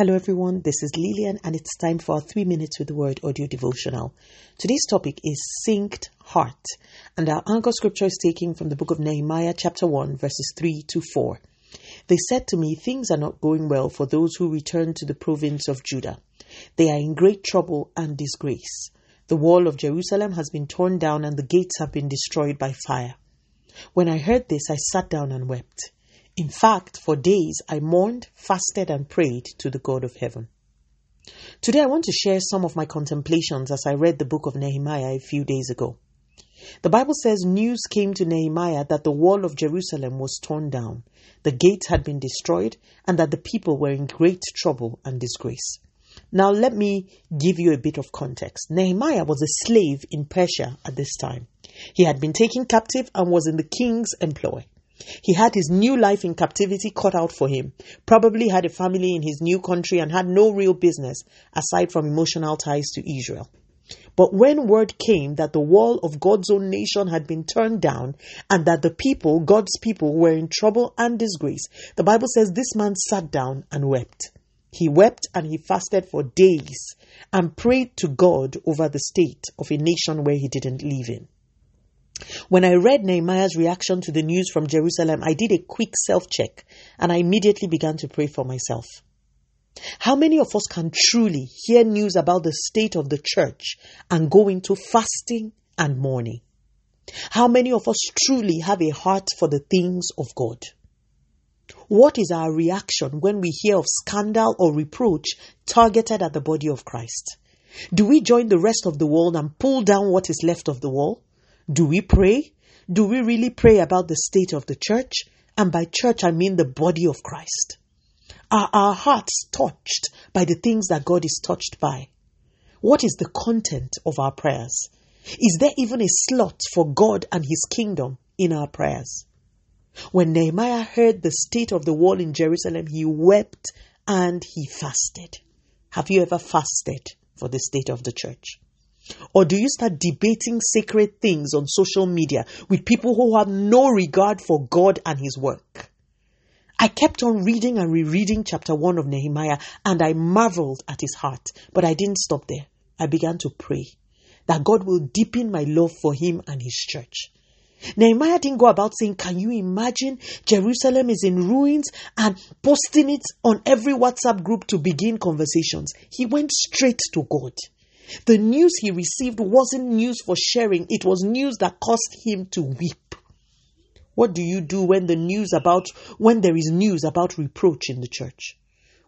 Hello, everyone. This is Lillian, and it's time for our three minutes with the word audio devotional. Today's topic is synced heart, and our anchor scripture is taken from the book of Nehemiah, chapter 1, verses 3 to 4. They said to me, Things are not going well for those who return to the province of Judah. They are in great trouble and disgrace. The wall of Jerusalem has been torn down, and the gates have been destroyed by fire. When I heard this, I sat down and wept. In fact, for days I mourned, fasted, and prayed to the God of heaven. Today I want to share some of my contemplations as I read the book of Nehemiah a few days ago. The Bible says news came to Nehemiah that the wall of Jerusalem was torn down, the gates had been destroyed, and that the people were in great trouble and disgrace. Now, let me give you a bit of context. Nehemiah was a slave in Persia at this time. He had been taken captive and was in the king's employ. He had his new life in captivity cut out for him, probably had a family in his new country, and had no real business aside from emotional ties to Israel. But when word came that the wall of God's own nation had been turned down and that the people, God's people, were in trouble and disgrace, the Bible says this man sat down and wept. He wept and he fasted for days and prayed to God over the state of a nation where he didn't live in. When I read Nehemiah's reaction to the news from Jerusalem, I did a quick self check and I immediately began to pray for myself. How many of us can truly hear news about the state of the church and go into fasting and mourning? How many of us truly have a heart for the things of God? What is our reaction when we hear of scandal or reproach targeted at the body of Christ? Do we join the rest of the world and pull down what is left of the wall? Do we pray? Do we really pray about the state of the church? And by church, I mean the body of Christ. Are our hearts touched by the things that God is touched by? What is the content of our prayers? Is there even a slot for God and His kingdom in our prayers? When Nehemiah heard the state of the wall in Jerusalem, he wept and he fasted. Have you ever fasted for the state of the church? Or do you start debating sacred things on social media with people who have no regard for God and His work? I kept on reading and rereading chapter 1 of Nehemiah and I marveled at his heart. But I didn't stop there. I began to pray that God will deepen my love for him and his church. Nehemiah didn't go about saying, Can you imagine Jerusalem is in ruins and posting it on every WhatsApp group to begin conversations? He went straight to God. The news he received wasn't news for sharing, it was news that caused him to weep. What do you do when the news about when there is news about reproach in the church?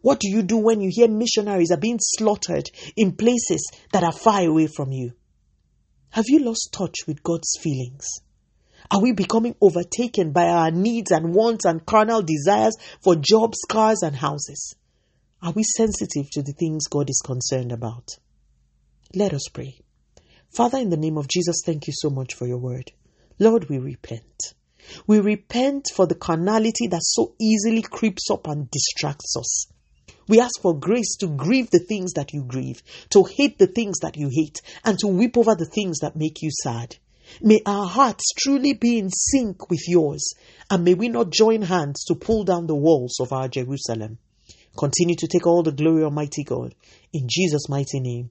What do you do when you hear missionaries are being slaughtered in places that are far away from you? Have you lost touch with God's feelings? Are we becoming overtaken by our needs and wants and carnal desires for jobs, cars, and houses? Are we sensitive to the things God is concerned about? Let us pray. Father, in the name of Jesus, thank you so much for your word. Lord, we repent. We repent for the carnality that so easily creeps up and distracts us. We ask for grace to grieve the things that you grieve, to hate the things that you hate, and to weep over the things that make you sad. May our hearts truly be in sync with yours, and may we not join hands to pull down the walls of our Jerusalem. Continue to take all the glory, Almighty God. In Jesus' mighty name